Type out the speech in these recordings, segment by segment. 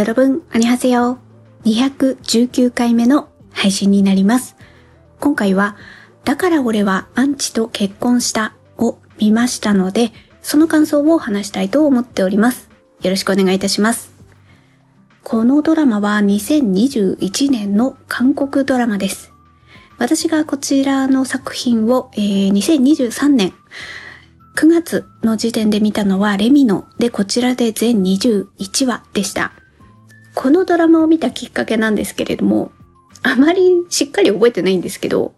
여러분ん、あ하세요よ。219回目の配信になります。今回は、だから俺はアンチと結婚したを見ましたので、その感想を話したいと思っております。よろしくお願いいたします。このドラマは2021年の韓国ドラマです。私がこちらの作品を、えー、2023年9月の時点で見たのはレミノでこちらで全21話でした。このドラマを見たきっかけなんですけれども、あまりしっかり覚えてないんですけど、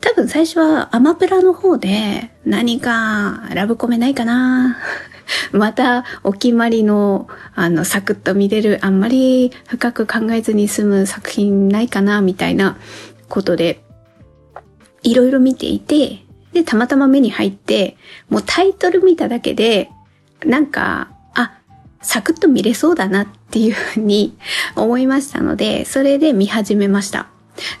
多分最初はアマプラの方で何かラブコメないかな またお決まりのあのサクッと見れるあんまり深く考えずに済む作品ないかなみたいなことでいろいろ見ていてで、たまたま目に入って、もうタイトル見ただけで、なんか、サクッと見れそうだなっていうふうに思いましたので、それで見始めました。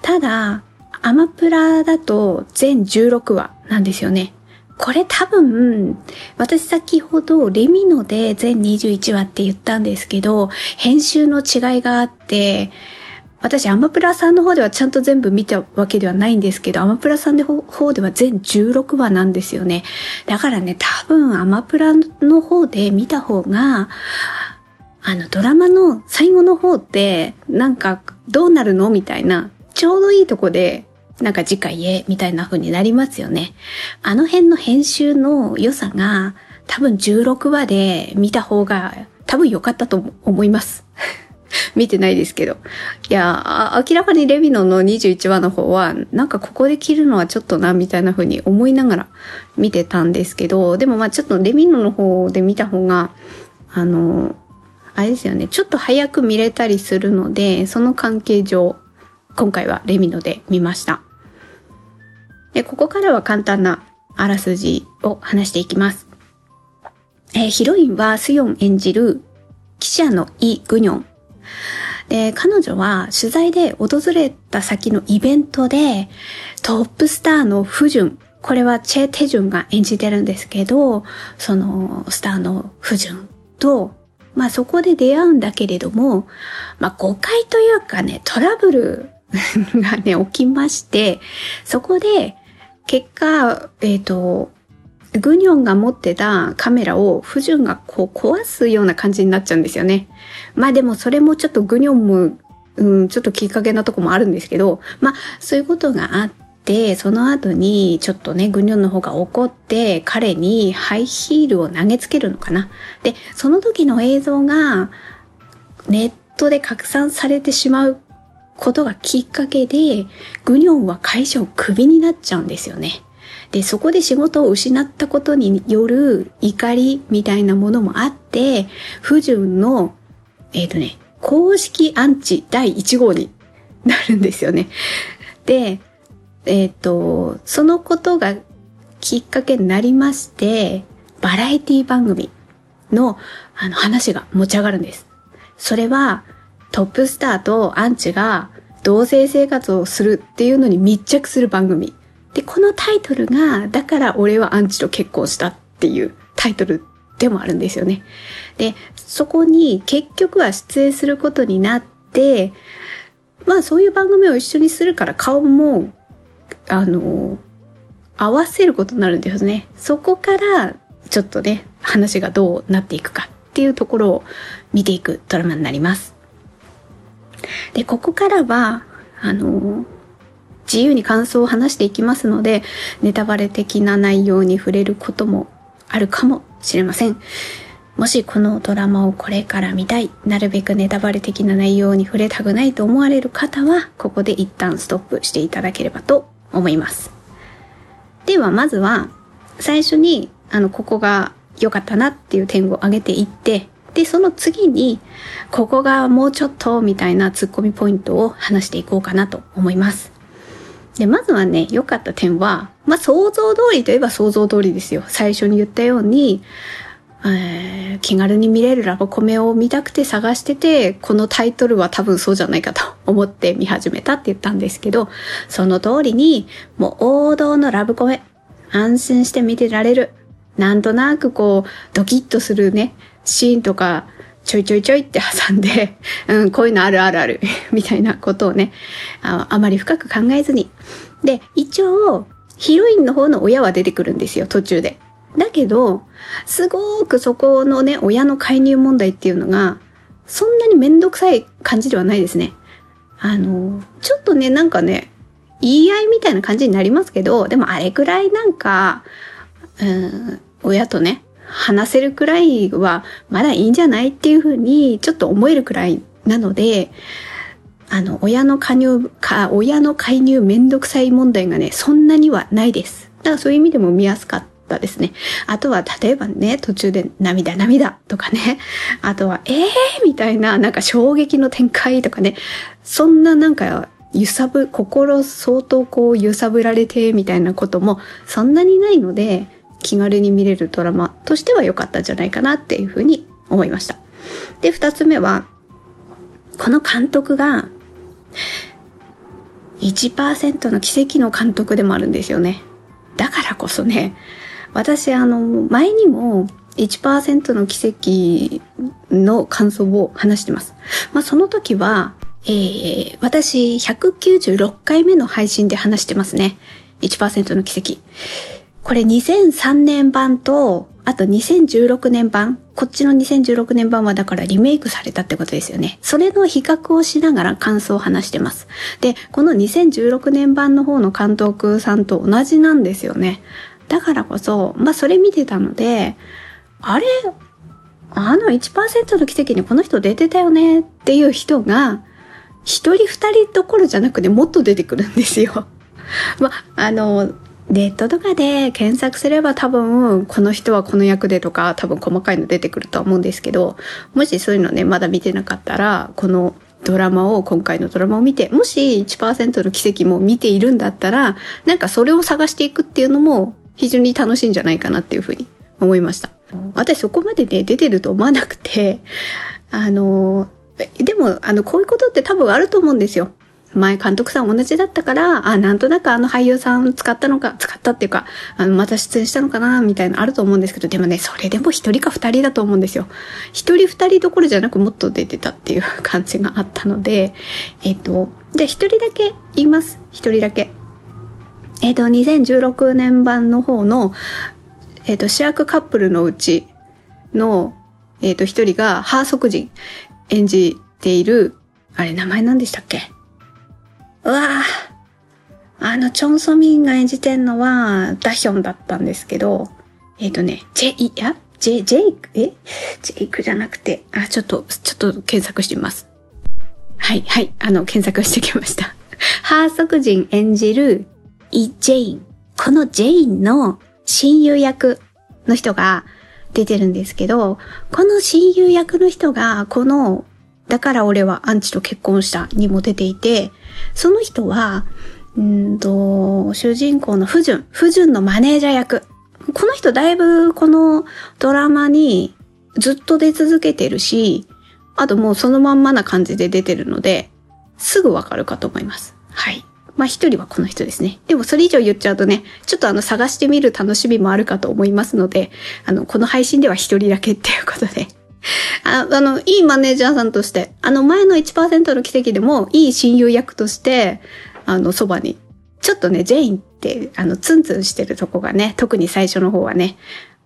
ただ、アマプラだと全16話なんですよね。これ多分、私先ほどレミノで全21話って言ったんですけど、編集の違いがあって、私、アマプラさんの方ではちゃんと全部見たわけではないんですけど、アマプラさんの方では全16話なんですよね。だからね、多分アマプラの方で見た方が、あの、ドラマの最後の方って、なんか、どうなるのみたいな、ちょうどいいとこで、なんか次回へ、みたいな風になりますよね。あの辺の編集の良さが、多分16話で見た方が、多分良かったと思います。見てないですけど。いや、明らかにレビノの21話の方は、なんかここで切るのはちょっとな、みたいな風に思いながら見てたんですけど、でもまあちょっとレビノの方で見た方が、あの、あれですよね、ちょっと早く見れたりするので、その関係上、今回はレミノで見ました。で、ここからは簡単なあらすじを話していきます。えー、ヒロインはスヨン演じる記者のイ・グニョンで、彼女は取材で訪れた先のイベントでトップスターのフジュン、これはチェ・テジュンが演じてるんですけど、そのスターのフジュンと、まあそこで出会うんだけれども、まあ誤解というかね、トラブル がね、起きまして、そこで結果、えっ、ー、と、グニョンが持ってたカメラをフジュンがこう壊すような感じになっちゃうんですよね。まあでもそれもちょっとグニョンも、うん、ちょっときっかけなとこもあるんですけど、まあそういうことがあって、その後にちょっとね、グニョンの方が怒って彼にハイヒールを投げつけるのかな。で、その時の映像がネットで拡散されてしまうことがきっかけで、グニョンは会社をクビになっちゃうんですよね。で、そこで仕事を失ったことによる怒りみたいなものもあって、不純の、えっ、ー、とね、公式アンチ第1号に なるんですよね。で、えっ、ー、と、そのことがきっかけになりまして、バラエティ番組のあの話が持ち上がるんです。それはトップスターとアンチが同性生活をするっていうのに密着する番組で、このタイトルが、だから俺はアンチと結婚したっていうタイトルでもあるんですよね。で、そこに結局は出演することになって、まあそういう番組を一緒にするから顔も、あの、合わせることになるんですね。そこから、ちょっとね、話がどうなっていくかっていうところを見ていくドラマになります。で、ここからは、あの、自由に感想を話していきますので、ネタバレ的な内容に触れることもあるかもしれません。もしこのドラマをこれから見たい、なるべくネタバレ的な内容に触れたくないと思われる方は、ここで一旦ストップしていただければと思います。では、まずは、最初に、あの、ここが良かったなっていう点を挙げていって、で、その次に、ここがもうちょっとみたいなツッコミポイントを話していこうかなと思います。で、まずはね、良かった点は、まあ、想像通りといえば想像通りですよ。最初に言ったように、えー、気軽に見れるラブコメを見たくて探してて、このタイトルは多分そうじゃないかと思って見始めたって言ったんですけど、その通りに、もう王道のラブコメ、安心して見てられる。なんとなくこう、ドキッとするね、シーンとか、ちょいちょいちょいって挟んで、うん、こういうのあるあるある、みたいなことをねあ、あまり深く考えずに。で、一応、ヒロインの方の親は出てくるんですよ、途中で。だけど、すごくそこのね、親の介入問題っていうのが、そんなにめんどくさい感じではないですね。あの、ちょっとね、なんかね、言い合いみたいな感じになりますけど、でもあれくらいなんか、うん、親とね、話せるくらいはまだいいんじゃないっていうふうにちょっと思えるくらいなので、あの、親の加入、か、親の介入めんどくさい問題がね、そんなにはないです。だからそういう意味でも見やすかったですね。あとは、例えばね、途中で涙涙とかね、あとは、えー、みたいな、なんか衝撃の展開とかね、そんななんか、揺さぶ、心相当こう揺さぶられてみたいなこともそんなにないので、気軽に見れるドラマとしては良かったんじゃないかなっていうふうに思いました。で、二つ目は、この監督が、1%の奇跡の監督でもあるんですよね。だからこそね、私あの、前にも1%の奇跡の感想を話してます。まあその時は、えー、私196回目の配信で話してますね。1%の奇跡。これ2003年版と、あと2016年版、こっちの2016年版はだからリメイクされたってことですよね。それの比較をしながら感想を話してます。で、この2016年版の方の監督さんと同じなんですよね。だからこそ、まあそれ見てたので、あれあの1%の奇跡にこの人出てたよねっていう人が、一人二人どころじゃなくてもっと出てくるんですよ。まあ、あの、ネットとかで検索すれば多分この人はこの役でとか多分細かいの出てくるとは思うんですけどもしそういうのねまだ見てなかったらこのドラマを今回のドラマを見てもし1%の奇跡も見ているんだったらなんかそれを探していくっていうのも非常に楽しいんじゃないかなっていうふうに思いました。私そこまでね出てると思わなくてあのでもあのこういうことって多分あると思うんですよ。前監督さん同じだったから、あ、なんとなくあの俳優さん使ったのか、使ったっていうか、あの、また出演したのかな、みたいなあると思うんですけど、でもね、それでも一人か二人だと思うんですよ。一人二人どころじゃなくもっと出てたっていう感じがあったので、えっ、と、で、一人だけ言います。一人だけ。えっ、と、2016年版の方の、えっ、と、主役カップルのうちの、えっ、と、一人が、ハーソク人演じている、あれ、名前何でしたっけ？うわぁ。あの、チョンソミンが演じてんのは、ダヒョンだったんですけど、えっ、ー、とね、ジェイ、いや？ジェ、ジェイク、え？ジェイクじゃなくて、あ、ちょっと、ちょっと検索してみます。はい、はい、あの、検索してきました。ハーソク人演じるイ・ジェイン。このジェインの親友役の人が出てるんですけど、この親友役の人が、このだから俺はアンチと結婚したにも出ていて、その人は、うんと、主人公の不純、不純のマネージャー役。この人だいぶこのドラマにずっと出続けてるし、あともうそのまんまな感じで出てるので、すぐわかるかと思います。はい。まあ一人はこの人ですね。でもそれ以上言っちゃうとね、ちょっとあの探してみる楽しみもあるかと思いますので、あの、この配信では一人だけっていうことで、ああの、いいマネージャーさんとして、あの前の1%の奇跡でもいい親友役として、あの、そばに。ちょっとね、ジェインって、あの、ツンツンしてるとこがね、特に最初の方はね、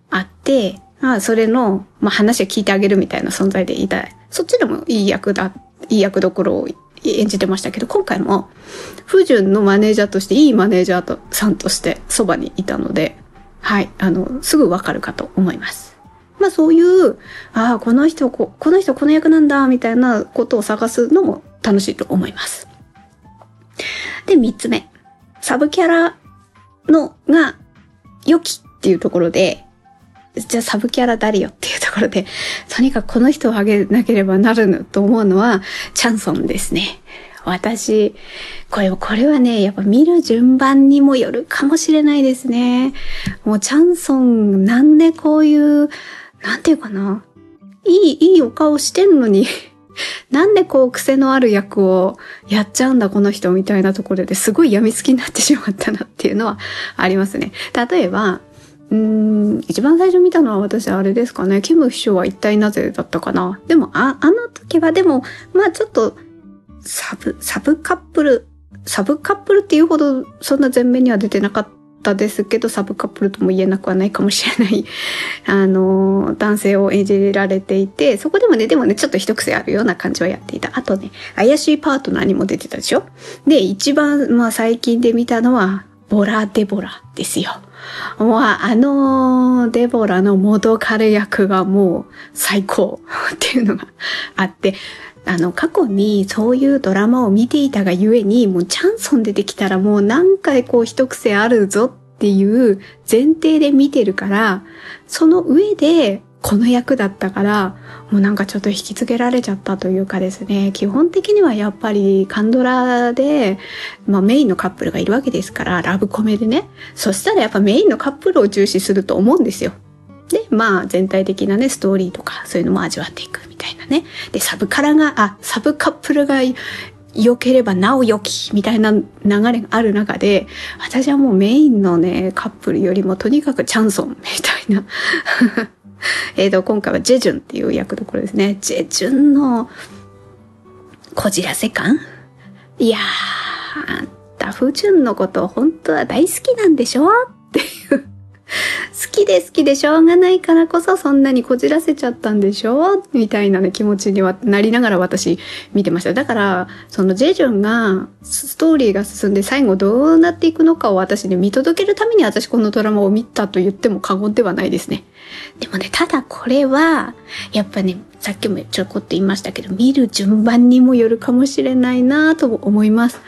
あって、まあ、それの、まあ、話を聞いてあげるみたいな存在でいたい。そっちでもいい役だ、いい役どころを演じてましたけど、今回も、不純のマネージャーとして、いいマネージャーとさんとしてそばにいたので、はい、あの、すぐわかるかと思います。まあそういう、ああ、この人こ、この人この役なんだ、みたいなことを探すのも楽しいと思います。で、三つ目。サブキャラのが良きっていうところで、じゃあサブキャラ誰よっていうところで、とにかくこの人をあげなければならぬと思うのは、チャンソンですね。私、これ、これはね、やっぱ見る順番にもよるかもしれないですね。もうチャンソン、なんでこういうなんていうかな。いい、いいお顔してんのに なんでこう癖のある役をやっちゃうんだこの人みたいなところですごい病みつきになってしまったなっていうのはありますね。例えば、うーん、一番最初見たのは私あれですかね。キム秘書は一体なぜだったかな。でも、あ、あの時はでも、まあちょっと、サブ、サブカップル、サブカップルっていうほどそんな前面には出てなかったたですけど、サブカップルとも言えなくはないかもしれない、あの、男性を演じられていて、そこでもね、でもね、ちょっと一癖あるような感じはやっていた。あとね、怪しいパートナーにも出てたでしょ？で、一番、まあ最近で見たのは、ボラ・デボラですよ。もうあのデボラの元彼役がもう最高っていうのがあって、あの過去にそういうドラマを見ていたがゆえに、もうチャンソン出てきたらもう何回こう一癖あるぞっていう前提で見てるから、その上でこの役だったから、もうなんかちょっと引きつけられちゃったというかですね、基本的にはやっぱりカンドラで、まあメインのカップルがいるわけですから、ラブコメでね。そしたらやっぱメインのカップルを重視すると思うんですよ。で、まあ全体的なね、ストーリーとかそういうのも味わっていくみたいなね。で、サブカラが、あ、サブカップルが良ければなお良きみたいな流れがある中で、私はもうメインのね、カップルよりもとにかくチャンソンみたいな えっと、今回はジェジュンっていう役どころですね。ジェジュンのこじらせ感？いやー、あんた、フジュンのこと本当は大好きなんでしょ？っていうきで好きでしょうがないからこそそんなにこじらせちゃったんでしょ？みたいなね気持ちにはなりながら私見てました。だから、そのジェジュンがストーリーが進んで最後どうなっていくのかを私に見届けるために私このドラマを見たと言っても過言ではないですね。でもね、ただこれは、やっぱね、さっきもちょこっと言いましたけど、見る順番にもよるかもしれないなと思います。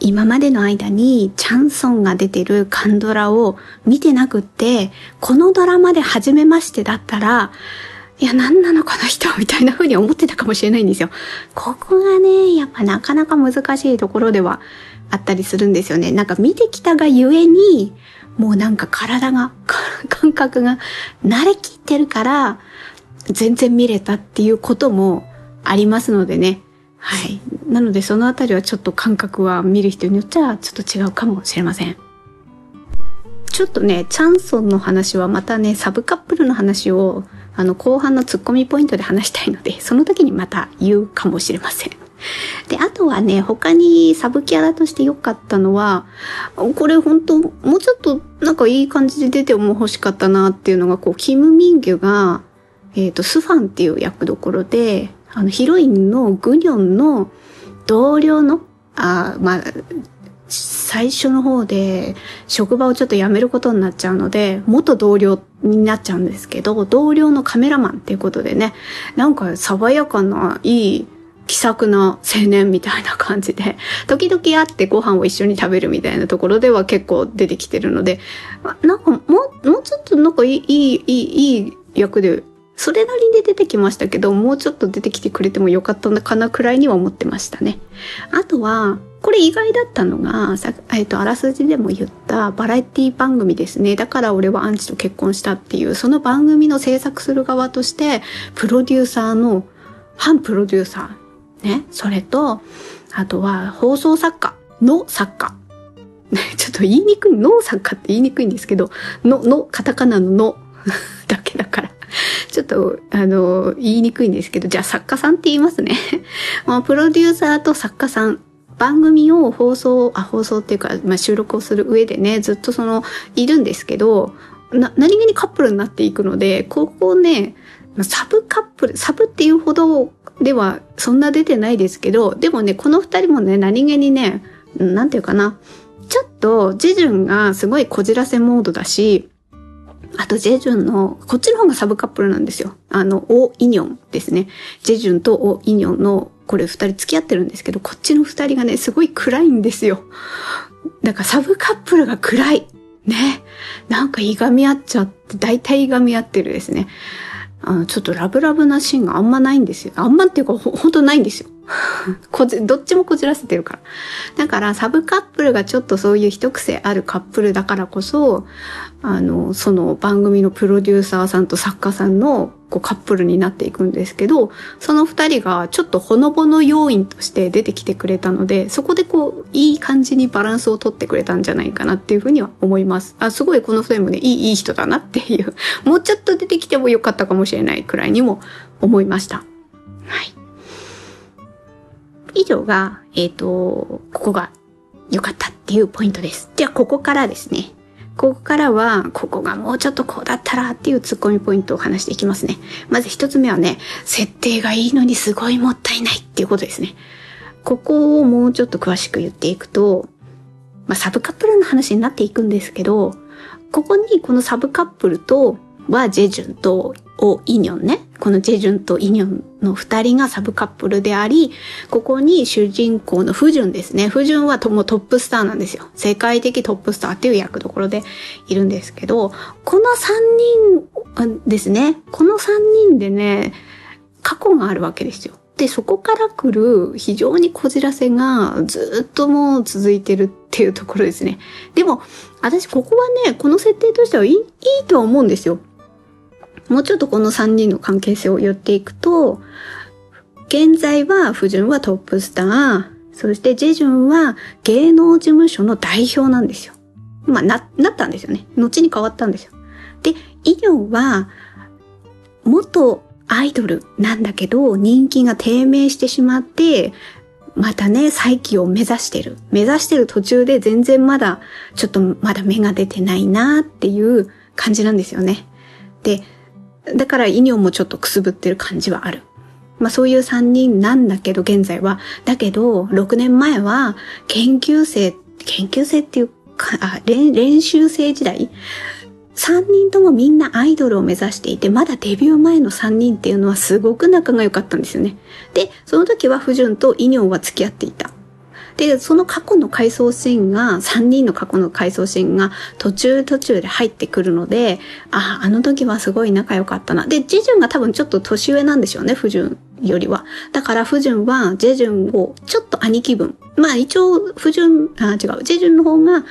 今までの間にチャンソンが出てるカンドラを見てなくって、このドラマで初めましてだったら、いや、何なのこの人みたいな風に思ってたかもしれないんですよ。ここがね、やっぱなかなか難しいところではあったりするんですよね。なんか見てきたがゆえに、もうなんか体が、感覚が慣れきってるから、全然見れたっていうこともありますのでね。はい。なのでそのあたりはちょっと感覚は見る人によっちゃちょっと違うかもしれません。ちょっとね、チャンソンの話はまたね、サブカップルの話をあの後半のツッコミポイントで話したいので、その時にまた言うかもしれません。で、あとはね、他にサブキャラとして良かったのは、これ本当もうちょっとなんかいい感じで出ても欲しかったなっていうのが、こう、キム・ミンギュが、えっ、ー、と、スファンっていう役どころで、あの、ヒロインのグニョンの同僚の、あまあ、最初の方で職場をちょっと辞めることになっちゃうので、元同僚になっちゃうんですけど、同僚のカメラマンっていうことでね、なんか爽やかないい気さくな青年みたいな感じで、時々会ってご飯を一緒に食べるみたいなところでは結構出てきてるので、なんかもう、もうちょっとなんかいい、いい、いい、役でそれなりに出てきましたけど、もうちょっと出てきてくれてもよかったのかなくらいには思ってましたね。あとは、これ意外だったのが、さえっ、と、あらすじでも言ったバラエティ番組ですね。だから俺はアンチと結婚したっていう、その番組の制作する側として、プロデューサーの、反プロデューサー、ね。それと、あとは放送作家の作家。ちょっと言いにくい、の作家って言いにくいんですけど、の、の、カタカナのの だけだから。ちょっと、あの、言いにくいんですけど、じゃあ作家さんって言いますね。まあ、プロデューサーと作家さん、番組を放送、あ、放送っていうか、まあ、収録をする上でね、ずっとその、いるんですけど、な、何気にカップルになっていくので、ここね、サブカップル、サブっていうほどではそんな出てないですけど、でもね、この二人もね、何気にね、なんていうかな、ちょっと、ジジュンがすごいこじらせモードだし、あと、ジェジュンの、こっちの方がサブカップルなんですよ。あの、オ・イニョンですね。ジェジュンとオ・イニョンの、これ二人付き合ってるんですけど、こっちの二人がね、すごい暗いんですよ。だからサブカップルが暗い。ね。なんかいがみ合っちゃって、大体いがみ合ってるですね。あの、ちょっとラブラブなシーンがあんまないんですよ。あんまっていうか、ほ、ほんとないんですよ。こじ、どっちもこじらせてるから。だから、サブカップルがちょっとそういう一癖あるカップルだからこそ、あの、その番組のプロデューサーさんと作家さんのこうカップルになっていくんですけど、その二人がちょっとほのぼの要因として出てきてくれたので、そこでこう、いい感じにバランスをとってくれたんじゃないかなっていうふうには思います。あ、すごいこの二人もね、いい、いい人だなっていう、もうちょっと出てきてもよかったかもしれないくらいにも思いました。はい。以上が、えっ、ー、と、ここが良かったっていうポイントです。じゃあ、ここからですね。ここからは、ここがもうちょっとこうだったらっていうツッコミポイントを話していきますね。まず一つ目はね、設定がいいのにすごいもったいないっていうことですね。ここをもうちょっと詳しく言っていくと、まあ、サブカップルの話になっていくんですけど、ここにこのサブカップルとはジェジュンとオ・イニョンね。このジェジュンとイニョンの二人がサブカップルであり、ここに主人公のフジュンですね。フジュンはともトップスターなんですよ。世界的トップスターっていう役どころでいるんですけど、この三人ですね。この三人でね、過去があるわけですよ。で、そこから来る非常にこじらせがずっともう続いてるっていうところですね。でも、私ここはね、この設定としてはいいいいと思うんですよ。もうちょっとこの3人の関係性を言っていくと、現在はフジュンはトップスター、そしてジェジュンは芸能事務所の代表なんですよ。まあ、な、なったんですよね。後に変わったんですよ。で、イニョンは、元アイドルなんだけど、人気が低迷してしまって、またね、再起を目指してる。目指してる途中で全然まだ、ちょっとまだ芽が出てないなっていう感じなんですよね。で、だからイニョンもちょっとくすぶってる感じはある。まあそういう3人なんだけど、現在は。だけど、6年前は研究生、研究生っていうか、あ練習生時代3人ともみんなアイドルを目指していて、まだデビュー前の3人っていうのはすごく仲が良かったんですよね。で、その時はフジュンとイニョンは付き合っていた。で、その過去の回想シーンが、3人の過去の回想シーンが途中途中で入ってくるので、あ、あの時はすごい仲良かったな。で、ジェジュンが多分ちょっと年上なんでしょうね、フジュンよりは。だからフジュンはジェジュンをちょっと兄貴分。まあ一応、フジュン、あ、違う、ジェジュンの方が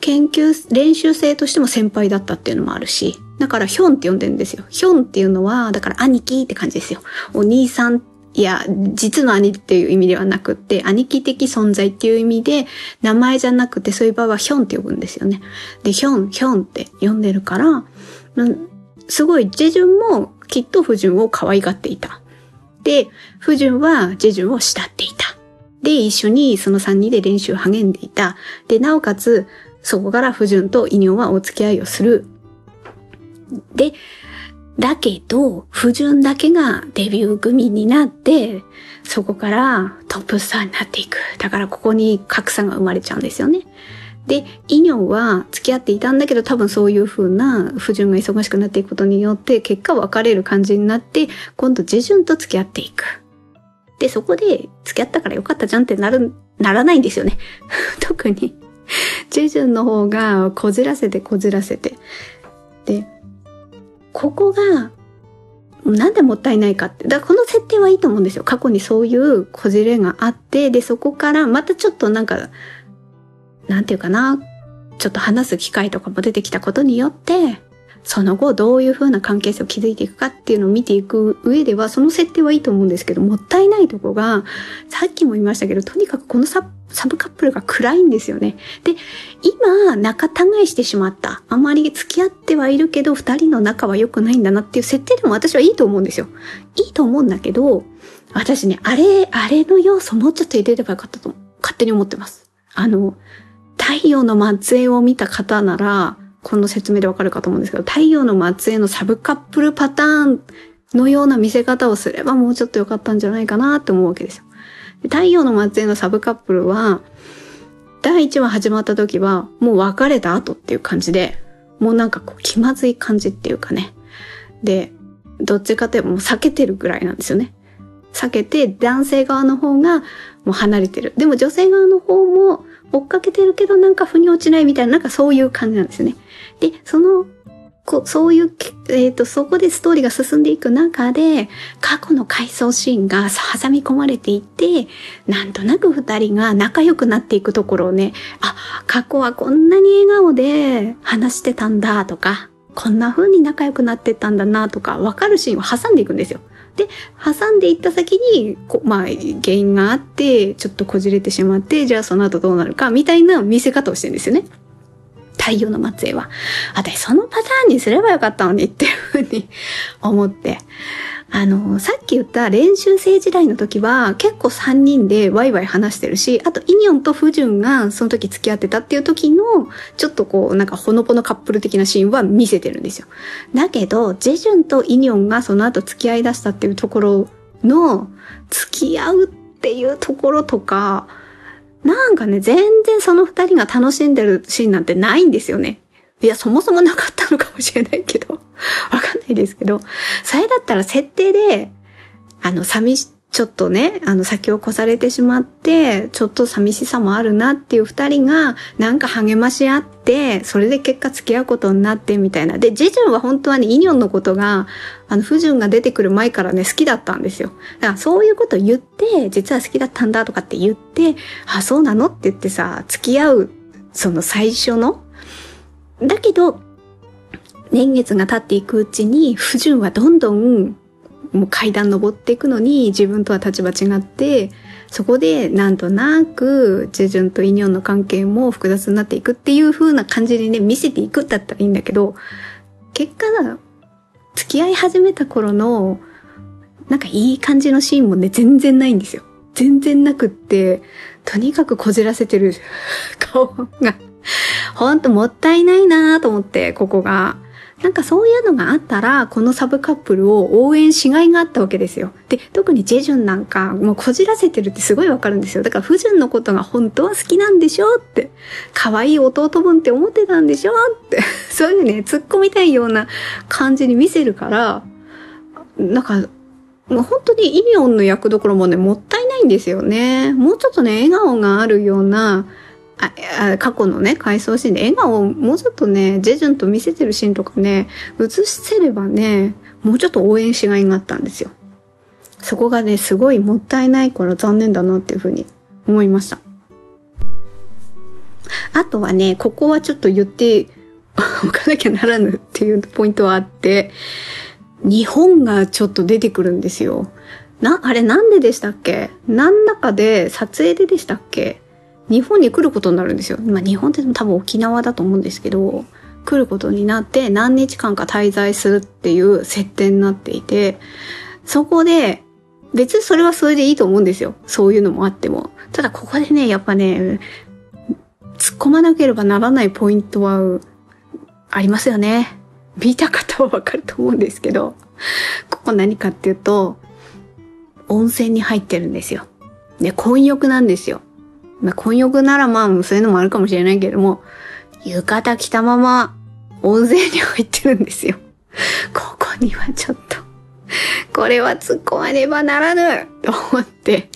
研究、練習生としても先輩だったっていうのもあるし、だからヒョンって呼んでるんですよ。ヒョンっていうのは、だから兄貴って感じですよ。お兄さんいや、実の兄っていう意味ではなくって、兄貴的存在っていう意味で、名前じゃなくて、そういう場合はヒョンって呼ぶんですよね。で、ヒョン、ヒョンって呼んでるから、すごい、ジェジュンもきっとフジュンを可愛がっていた。で、フジュンはジェジュンを慕っていた。で、一緒にその3人で練習を励んでいた。で、なおかつ、そこからフジュンとイニョンはお付き合いをする。で、だけど、不純だけがデビュー組になって、そこからトップスターになっていく。だからここに格差が生まれちゃうんですよね。で、イニョンは付き合っていたんだけど多分そういう風な不純が忙しくなっていくことによって結果別れる感じになって今度ジェジュンと付き合っていく。で、そこで付き合ったからよかったじゃんってなる、ならないんですよね。特に。ジェジュンの方がこじらせてこじらせて。で、ここが、なんでもったいないかって。だからこの設定はいいと思うんですよ。過去にそういうこじれがあって、で、そこからまたちょっとなんか、なんていうかな、ちょっと話す機会とかも出てきたことによって、その後どういう風な関係性を築いていくかっていうのを見ていく上では、その設定はいいと思うんですけど、もったいないとこが、さっきも言いましたけど、とにかくこのサブカップルが暗いんですよね。で、今、仲違いしてしまった。あまり付き合ってはいるけど、二人の仲は良くないんだなっていう設定でも私はいいと思うんですよ。いいと思うんだけど、私ね、あれ、あれの要素もうちょっと入れればよかったと、勝手に思ってます。あの、太陽の末裔を見た方なら、この説明でわかるかと思うんですけど、太陽の末裔のサブカップルパターンのような見せ方をすればもうちょっと良かったんじゃないかなって思うわけですよ。太陽の末裔のサブカップルは、第1話始まった時は、もう別れた後っていう感じで、もうなんかこう気まずい感じっていうかね。で、どっちかというともう避けてるぐらいなんですよね。避けて男性側の方がもう離れてる。でも女性側の方も追っかけてるけどなんか腑に落ちないみたいな、なんかそういう感じなんですよね。で、その、こう、そういう、えっ、ー、と、そこでストーリーが進んでいく中で、過去の回想シーンが挟み込まれていって、なんとなく二人が仲良くなっていくところをね、あ、過去はこんなに笑顔で話してたんだとか、こんな風に仲良くなってったんだなとか、わかるシーンを挟んでいくんですよ。で、挟んでいった先に、こまあ、原因があって、ちょっとこじれてしまって、じゃあその後どうなるか、みたいな見せ方をしてるんですよね。太陽の末裔は。私、そのパターンにすればよかったのにっていうふうに思って。あの、さっき言った練習生時代の時は結構3人でワイワイ話してるし、あとイニョンとフジュンがその時付き合ってたっていう時の、ちょっとこう、なんかほのぼのカップル的なシーンは見せてるんですよ。だけど、ジェジュンとイニョンがその後付き合い出したっていうところの、付き合うっていうところとか、なんかね、全然その二人が楽しんでるシーンなんてないんですよね。いや、そもそもなかったのかもしれないけど、わかんないですけど、それだったら設定で、あの、寂し、ちょっとね、あの、先を越されてしまって、ちょっと寂しさもあるなっていう二人が、なんか励まし合って、それで結果付き合うことになってみたいな。で、ジェジュンは本当はね、イニョンのことが、あの、フジュンが出てくる前からね、好きだったんですよ。だからそういうこと言って、実は好きだったんだとかって言って、あ、そうなのって言ってさ、付き合う、その最初のだけど、年月が経っていくうちに、不純はどんどんもう階段登っていくのに自分とは立場違って、そこでなんとなくジェジュンとイニョンの関係も複雑になっていくっていう風な感じでね、見せていくんだったらいいんだけど、結果、付き合い始めた頃の、なんかいい感じのシーンもね、全然ないんですよ。全然なくって、とにかくこじらせてる顔が ほんともったいないなと思って、ここが。なんかそういうのがあったら、このサブカップルを応援しがいがあったわけですよ。で、特にジェジュンなんか、もうこじらせてるってすごいわかるんですよ。だから、フジュンのことが本当は好きなんでしょって。可愛い弟分って思ってたんでしょって。そういうね、突っ込みたいような感じに見せるから、なんか、もう本当にイミオンの役どころもね、もったいないんですよね。もうちょっとね、笑顔があるような、あ過去のね、回想シーンで笑顔をもうちょっとね、ジェジュンと見せてるシーンとかね、映せればね、もうちょっと応援しがいがあったんですよ。そこがね、すごいもったいないから残念だなっていうふうに思いました。あとはね、ここはちょっと言って おかなきゃならぬっていうポイントはあって、日本がちょっと出てくるんですよ。な、あれなんででしたっけ？何らかで撮影ででしたっけ？日本に来ることになるんですよ。まあ日本って多分沖縄だと思うんですけど、来ることになって何日間か滞在するっていう設定になっていて、そこで別にそれはそれでいいと思うんですよ。そういうのもあっても。ただここでね、やっぱね、突っ込まなければならないポイントはありますよね。見た方はわかると思うんですけど、ここ何かっていうと、温泉に入ってるんですよ。で、混浴なんですよ。まあ、混浴ならまあ、そういうのもあるかもしれないけれども、浴衣着たまま温泉に入ってるんですよ。ここにはちょっと、これは突っ込まねばならぬと思って、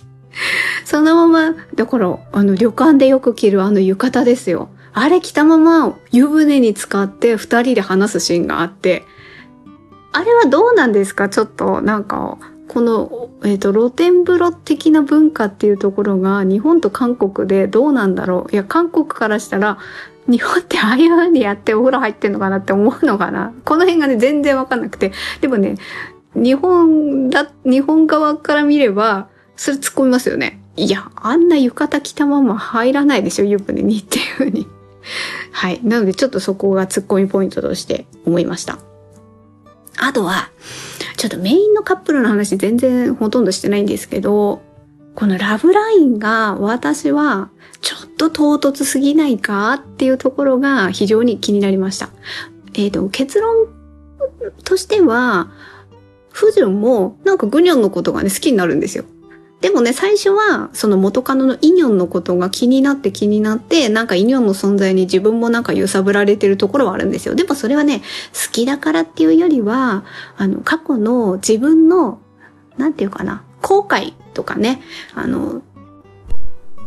そのまま、だから、あの、旅館でよく着るあの浴衣ですよ。あれ着たまま湯船に浸かって二人で話すシーンがあって、あれはどうなんですか？ちょっと、なんか、この、えっ、ー、と、露天風呂的な文化っていうところが日本と韓国でどうなんだろう？いや、韓国からしたら、日本ってああいう風にやってお風呂入ってんのかなって思うのかな？この辺がね、全然わかんなくて。でもね、日本だ、日本側から見れば、それ突っ込みますよね。いや、あんな浴衣着たまま入らないでしょ、湯船にっていう風に。はい。なので、ちょっとそこが突っ込みポイントとして思いました。あとは、ちょっとメインのカップルの話全然ほとんどしてないんですけど、このラブラインが私はちょっと唐突すぎないかっていうところが非常に気になりました。えっ、ー、と、結論としては、不純もなんかグニョンのことがね好きになるんですよ。でもね、最初は、その元カノのイニョンのことが気になって気になって、なんかイニョンの存在に自分もなんか揺さぶられてるところはあるんですよ。でもそれはね、好きだからっていうよりは、あの、過去の自分の、なんていうかな、後悔とかね、あの、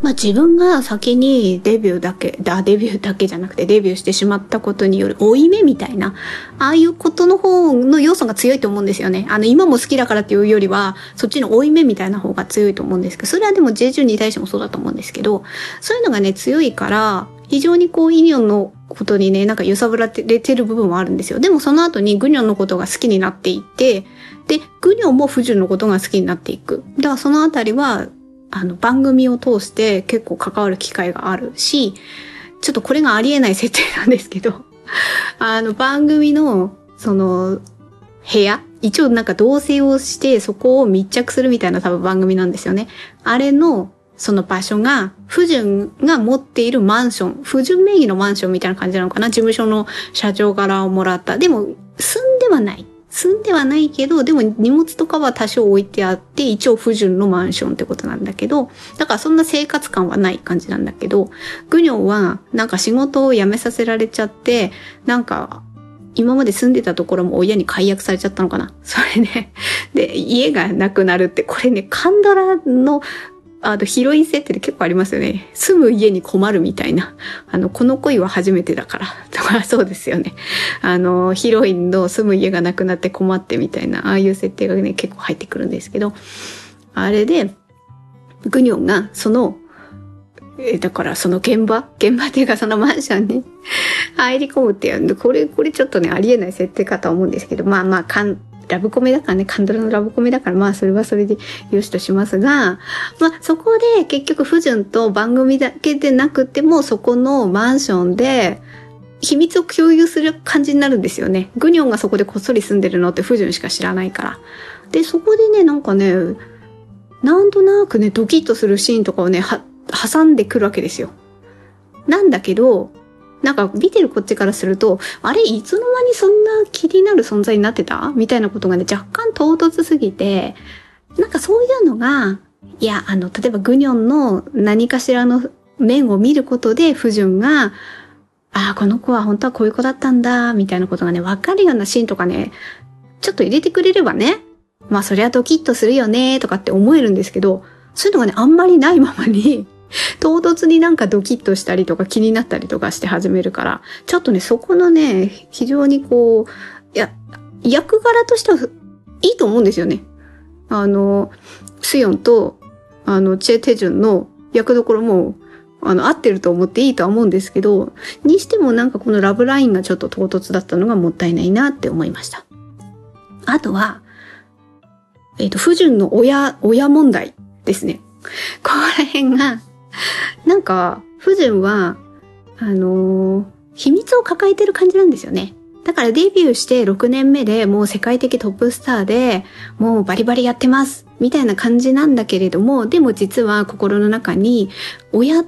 まあ自分が先にデビューだけ、だ、デビューだけじゃなくてデビューしてしまったことによる負い目みたいな、ああいうことの方の要素が強いと思うんですよね。あの、今も好きだからっていうよりは、そっちの負い目みたいな方が強いと思うんですけど、それはでも J ジュに対してもそうだと思うんですけど、そういうのがね、強いから、非常にこう、イニオンのことにね、なんか揺さぶられてる部分もあるんですよ。でもその後にグニョンのことが好きになっていって、で、グニョンもフジュのことが好きになっていく。だからそのあたりは、あの、番組を通して結構関わる機会があるし、ちょっとこれがありえない設定なんですけど、あの、番組の、その、部屋一応なんか同棲をしてそこを密着するみたいな多分番組なんですよね。あれのその場所が、不純が持っているマンション、不純名義のマンションみたいな感じなのかな事務所の社長からもらった。でも、住んではない。住んではないけど、でも荷物とかは多少置いてあって、一応不純のマンションってことなんだけど、だからそんな生活感はない感じなんだけど、グニョはなんか仕事を辞めさせられちゃって、なんか今まで住んでたところも親に解約されちゃったのかなそれね。で、家がなくなるって、これね、カンドラのあの、ヒロイン設定で結構ありますよね。住む家に困るみたいな。あの、この恋は初めてだから。とか、そうですよね。あの、ヒロインの住む家がなくなって困ってみたいな、ああいう設定がね、結構入ってくるんですけど、あれで、グニョンが、その、えだからその現場？現場っていうかそのマンションに？入り込むっていう、これ、これちょっとね、ありえない設定かと思うんですけど、まあまあ、ラブコメだからね、カンドラのラブコメだから、まあそれはそれでよしとしますが、まあそこで結局不純と番組だけでなくても、そこのマンションで、秘密を共有する感じになるんですよね。グニョンがそこでこっそり住んでるのって不純しか知らないから。で、そこでね、なんかね、なんとなくね、ドキッとするシーンとかをね、は挟んでくるわけですよ。なんだけど、なんか見てるこっちからすると、あれいつの間にそんな気になる存在になってた？みたいなことがね、若干唐突すぎて、なんかそういうのが、いや、あの、例えばグニョンの何かしらの面を見ることで、不純が、ああ、この子は本当はこういう子だったんだ、みたいなことがね、わかるようなシーンとかね、ちょっと入れてくれればね、まあそりゃドキッとするよね、とかって思えるんですけど、そういうのがね、あんまりないままに、唐突になんかドキッとしたりとか気になったりとかして始めるから、ちょっとね、そこのね、非常にこう、や、役柄としてはいいと思うんですよね。あの、スヨンと、あの、チェ・テジュンの役どころも、あの、合ってると思っていいとは思うんですけど、にしてもなんかこのラブラインがちょっと唐突だったのがもったいないなって思いました。あとは、えっ、ー、と、不純の親、親問題ですね。ここら辺が、なんか、不純は、あのー、秘密を抱えてる感じなんですよね。だからデビューして6年目でもう世界的トップスターでもうバリバリやってますみたいな感じなんだけれども、でも実は心の中に親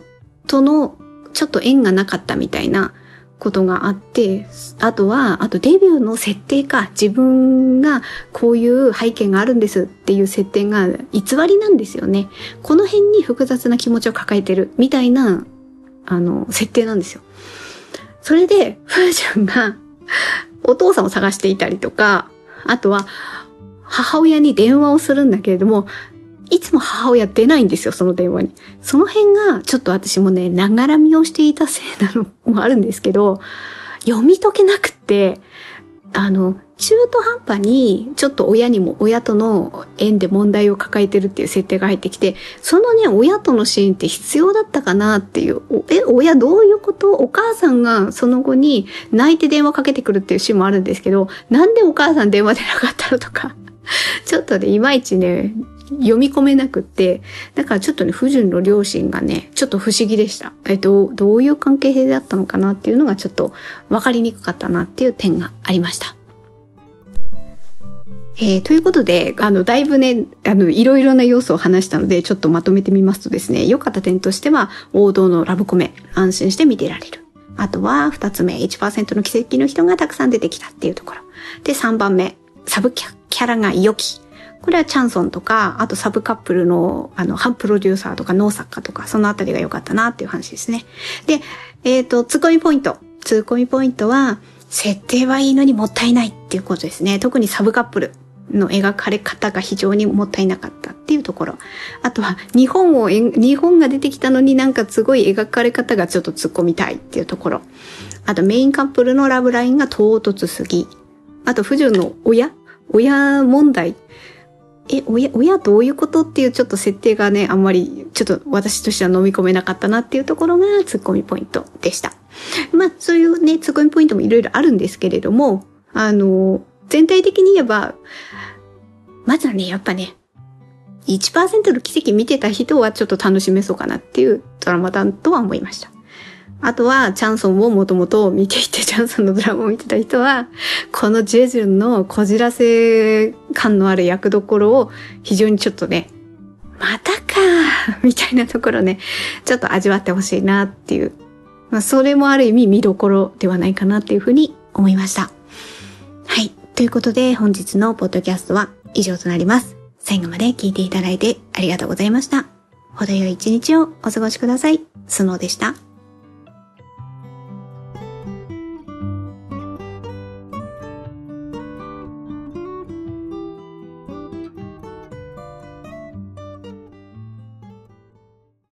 とのちょっと縁がなかったみたいなことがあって、あとは、あとデビューの設定か、自分がこういう背景があるんですっていう設定が偽りなんですよね。この辺に複雑な気持ちを抱えてるみたいな、あの、設定なんですよ。それで、フージョンがお父さんを探していたりとか、あとは、母親に電話をするんだけれども、いつも母親出ないんですよ、その電話に。その辺が、ちょっと私もね、ながらみをしていたせいなのもあるんですけど、読み解けなくって、あの、中途半端に、ちょっと親にも、親との縁で問題を抱えてるっていう設定が入ってきて、そのね、親とのシーンって必要だったかなっていう、え、親どういうこと？お母さんがその後に泣いて電話かけてくるっていうシーンもあるんですけど、なんでお母さん電話出なかったのとか、ちょっとね、いまいちね、読み込めなくって、だからちょっとね、不純の両親がね、ちょっと不思議でした。えっと、どういう関係性だったのかなっていうのがちょっと分かりにくかったなっていう点がありました。えー、ということで、あの、だいぶね、あの、いろいろな要素を話したので、ちょっとまとめてみますとですね、良かった点としては、王道のラブコメ、安心して見てられる。あとは、二つ目、1%の奇跡の人がたくさん出てきたっていうところ。で、三番目、サブキャラが良き。これはチャンソンとか、あとサブカップルの、あの、ハンプロデューサーとか脳作家とか、そのあたりが良かったなっていう話ですね。で、えっ、ー、と、ツッコミポイント。ツッコミポイントは、設定はいいのにもったいないっていうことですね。特にサブカップルの描かれ方が非常にもったいなかったっていうところ。あとは、日本を、日本が出てきたのになんかすごい描かれ方がちょっと突っ込みたいっていうところ。あと、メインカップルのラブラインが唐突すぎ。あと、不純の親？親問題え、親、親どういうことっていうちょっと設定がね、あんまり、ちょっと私としては飲み込めなかったなっていうところがツッコミポイントでした。まあ、そういうね、ツッコミポイントもいろいろあるんですけれども、あの、全体的に言えば、まずはね、やっぱね、1%の奇跡見てた人はちょっと楽しめそうかなっていうドラマだとは思いました。あとは、チャンソンをもともと見ていて、チャンソンのドラマを見てた人は、このジェジュンのこじらせ感のある役どころを非常にちょっとね、またかみたいなところね、ちょっと味わってほしいなっていう。まあ、それもある意味見どころではないかなっていうふうに思いました。はい。ということで、本日のポッドキャストは以上となります。最後まで聞いていただいてありがとうございました。程よい一日をお過ごしください。スノーでした。